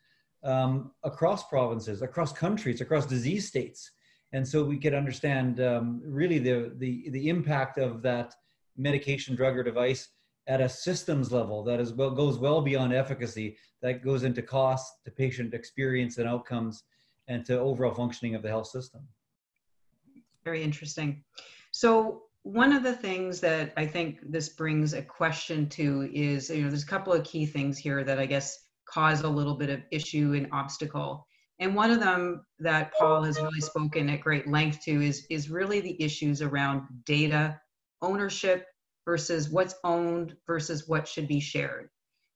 um, across provinces, across countries, across disease states. And so we could understand um, really the, the, the impact of that medication, drug, or device at a systems level that is well, goes well beyond efficacy, that goes into cost, to patient experience and outcomes, and to overall functioning of the health system. Very interesting. So one of the things that I think this brings a question to is, you know, there's a couple of key things here that I guess cause a little bit of issue and obstacle. And one of them that Paul has really spoken at great length to is, is really the issues around data ownership versus what's owned versus what should be shared.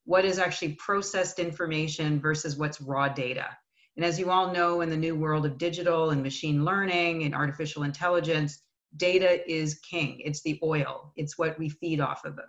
What is actually processed information versus what's raw data. And as you all know, in the new world of digital and machine learning and artificial intelligence, data is king. It's the oil, it's what we feed off of it.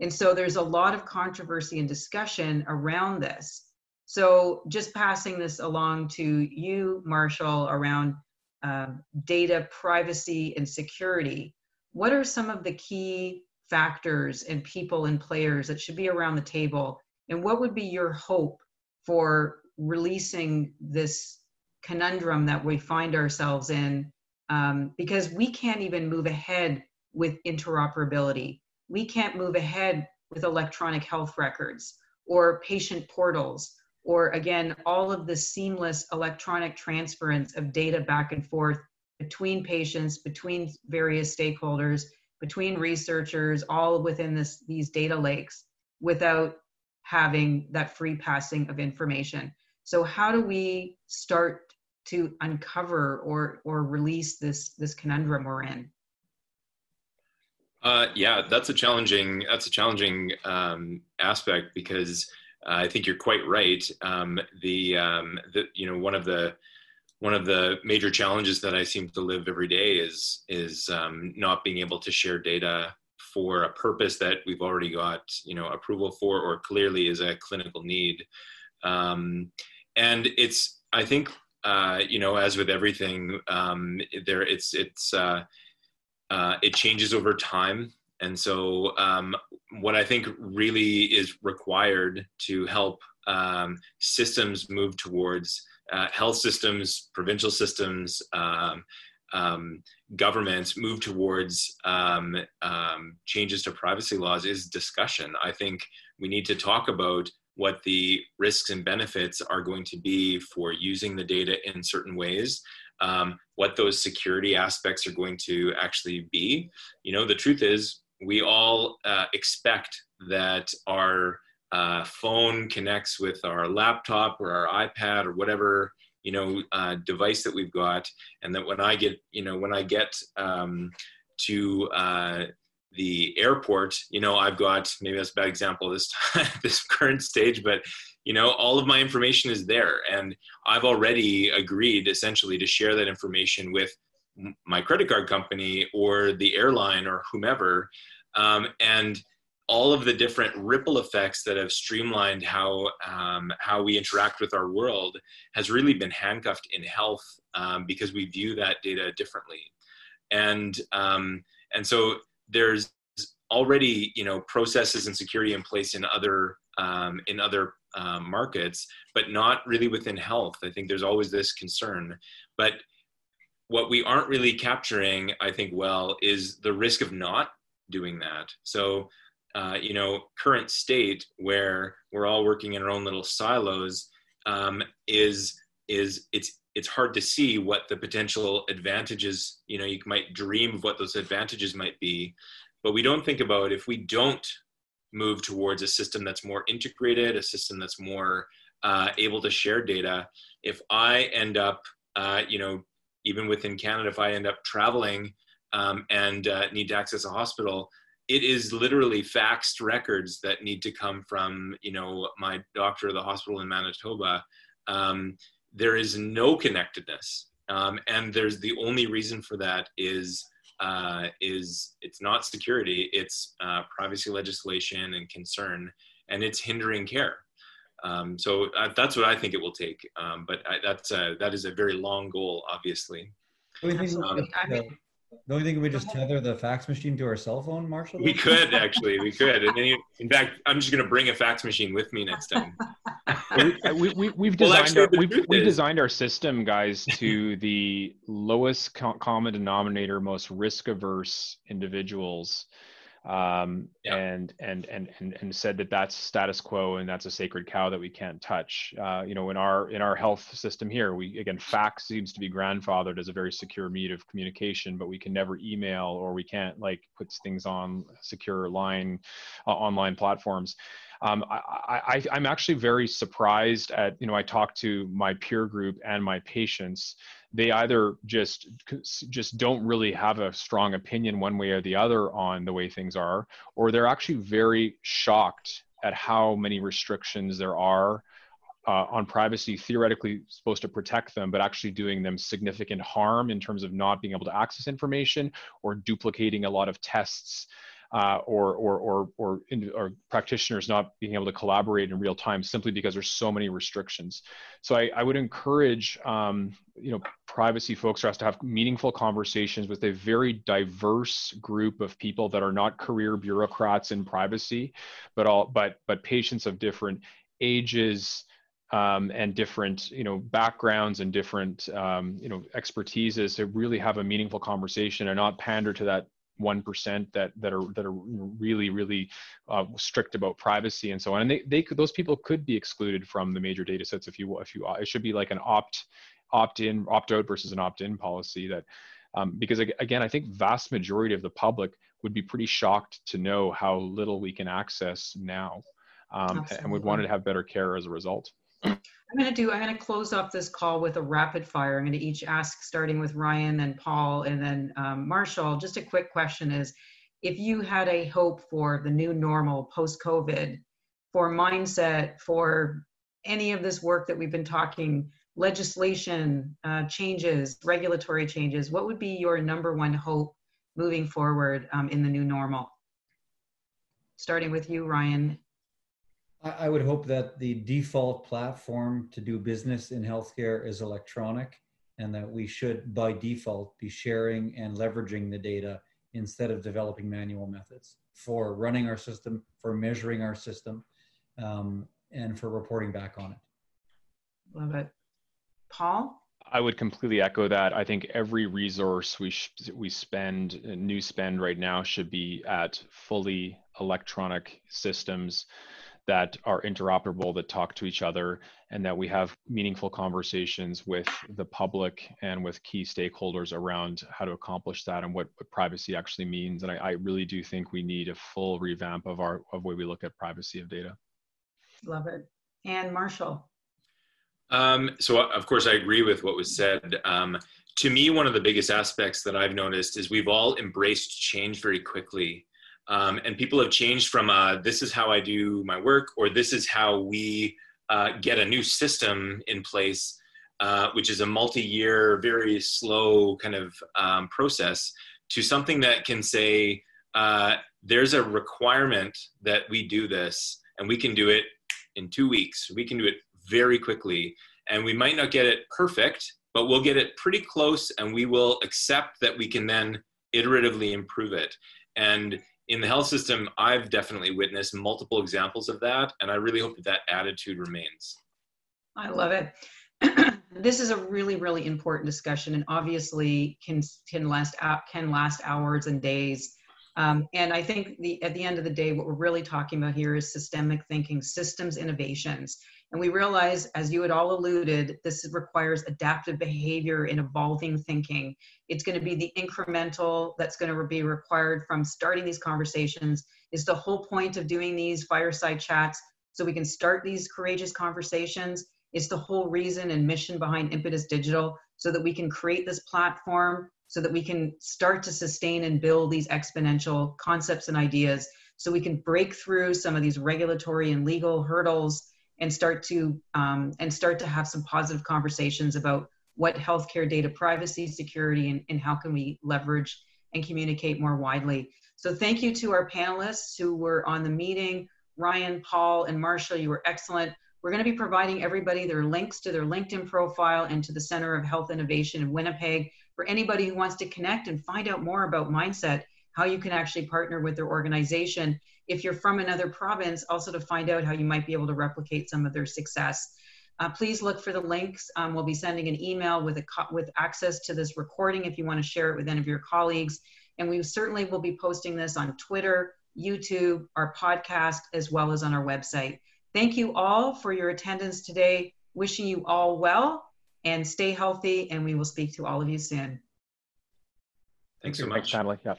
And so there's a lot of controversy and discussion around this. So just passing this along to you, Marshall, around um, data privacy and security. What are some of the key factors and people and players that should be around the table? And what would be your hope for releasing this conundrum that we find ourselves in? Um, because we can't even move ahead with interoperability. We can't move ahead with electronic health records or patient portals or again all of the seamless electronic transference of data back and forth between patients between various stakeholders between researchers all within this these data lakes without having that free passing of information so how do we start to uncover or or release this this conundrum we're in uh, yeah, that's a challenging that's a challenging um, aspect because uh, I think you're quite right. Um, the, um, the you know one of the one of the major challenges that I seem to live every day is is um, not being able to share data for a purpose that we've already got you know approval for or clearly is a clinical need. Um, and it's I think uh, you know as with everything um, there it's it's uh, uh, it changes over time. And so, um, what I think really is required to help um, systems move towards uh, health systems, provincial systems, um, um governments move towards um, um, changes to privacy laws is discussion. I think we need to talk about what the risks and benefits are going to be for using the data in certain ways um, what those security aspects are going to actually be. You know, the truth is, we all uh, expect that our uh, phone connects with our laptop or our iPad or whatever you know uh, device that we've got, and that when I get you know when I get um, to uh, the airport, you know, I've got maybe that's a bad example this time, this current stage, but you know all of my information is there. And i've already agreed essentially to share that information with my credit card company or the airline or whomever. Um, and all of the different ripple effects that have streamlined how um, how we interact with our world has really been handcuffed in health um, because we view that data differently. And um, and so there's already you know processes and security in place in other um, in other um, markets, but not really within health. I think there's always this concern. But what we aren't really capturing, I think, well, is the risk of not doing that. So, uh, you know, current state where we're all working in our own little silos um, is is it's it's hard to see what the potential advantages. You know, you might dream of what those advantages might be, but we don't think about if we don't move towards a system that's more integrated, a system that's more uh, able to share data. If I end up, uh, you know, even within Canada, if I end up traveling um, and uh, need to access a hospital, it is literally faxed records that need to come from, you know, my doctor or the hospital in Manitoba. Um, there is no connectedness, um, and there's the only reason for that is uh, is it's not security, it's uh, privacy legislation and concern, and it's hindering care. Um, so uh, that's what I think it will take. Um, but I, that's a, that is a very long goal, obviously. Um, I mean, don't you think we just tether the fax machine to our cell phone, Marshall? We could actually, we could. And then, in fact, I'm just going to bring a fax machine with me next time. Uh, we, we, we've designed well, actually, our, we've, we've designed our system, guys, to the lowest common denominator, most risk averse individuals um, yeah. and, and and and and said that that's status quo and that's a sacred cow that we can't touch. Uh, you know, in our in our health system here, we again fax seems to be grandfathered as a very secure means of communication, but we can never email or we can't like put things on secure line uh, online platforms. Um, I, I'm actually very surprised at, you know, I talk to my peer group and my patients. They either just just don't really have a strong opinion one way or the other on the way things are, or they're actually very shocked at how many restrictions there are uh, on privacy theoretically supposed to protect them, but actually doing them significant harm in terms of not being able to access information or duplicating a lot of tests uh, or, or, or, or, in, or, practitioners not being able to collaborate in real time simply because there's so many restrictions. So I, I would encourage, um, you know, privacy folks for us to have meaningful conversations with a very diverse group of people that are not career bureaucrats in privacy, but all, but, but patients of different ages, um, and different you know backgrounds and different um, you know expertises to really have a meaningful conversation and not pander to that one percent that that are that are really really uh, strict about privacy and so on. And they they could those people could be excluded from the major data sets if you if you it should be like an opt opt in opt out versus an opt in policy that um, because again i think vast majority of the public would be pretty shocked to know how little we can access now um, and would want to have better care as a result I'm going to do, I'm going to close off this call with a rapid fire. I'm going to each ask, starting with Ryan and Paul and then um, Marshall. Just a quick question is if you had a hope for the new normal post COVID, for mindset, for any of this work that we've been talking, legislation uh, changes, regulatory changes, what would be your number one hope moving forward um, in the new normal? Starting with you, Ryan. I would hope that the default platform to do business in healthcare is electronic and that we should, by default, be sharing and leveraging the data instead of developing manual methods for running our system, for measuring our system, um, and for reporting back on it. Love it. Paul? I would completely echo that. I think every resource we we spend, new spend right now, should be at fully electronic systems that are interoperable, that talk to each other, and that we have meaningful conversations with the public and with key stakeholders around how to accomplish that and what, what privacy actually means. And I, I, really do think we need a full revamp of our of way we look at privacy of data. Love it. And Marshall. Um, so of course I agree with what was said. Um, to me, one of the biggest aspects that I've noticed is we've all embraced change very quickly. Um, and people have changed from uh, this is how I do my work, or this is how we uh, get a new system in place, uh, which is a multi year, very slow kind of um, process, to something that can say, uh, there's a requirement that we do this, and we can do it in two weeks. We can do it very quickly. And we might not get it perfect, but we'll get it pretty close, and we will accept that we can then iteratively improve it. And in the health system, I've definitely witnessed multiple examples of that, and I really hope that that attitude remains. I love it. this is a really, really important discussion, and obviously can can last can last hours and days. Um, and I think the at the end of the day, what we're really talking about here is systemic thinking, systems innovations. And we realize, as you had all alluded, this requires adaptive behavior and evolving thinking. It's going to be the incremental that's going to be required from starting these conversations. Is the whole point of doing these fireside chats so we can start these courageous conversations? It's the whole reason and mission behind Impetus Digital so that we can create this platform so that we can start to sustain and build these exponential concepts and ideas so we can break through some of these regulatory and legal hurdles and start to um, and start to have some positive conversations about what healthcare data privacy security and, and how can we leverage and communicate more widely. So thank you to our panelists who were on the meeting. Ryan paul and marshall you were excellent. We're going to be providing everybody their links to their linkedin profile and to the center of health innovation in winnipeg. For anybody who wants to connect and find out more about mindset how you can actually partner with their organization if you're from another province, also to find out how you might be able to replicate some of their success. Uh, please look for the links. Um, we'll be sending an email with, a with access to this recording if you want to share it with any of your colleagues. And we certainly will be posting this on Twitter, YouTube, our podcast, as well as on our website. Thank you all for your attendance today. Wishing you all well and stay healthy, and we will speak to all of you soon. Thanks so much. Thanks, Yeah.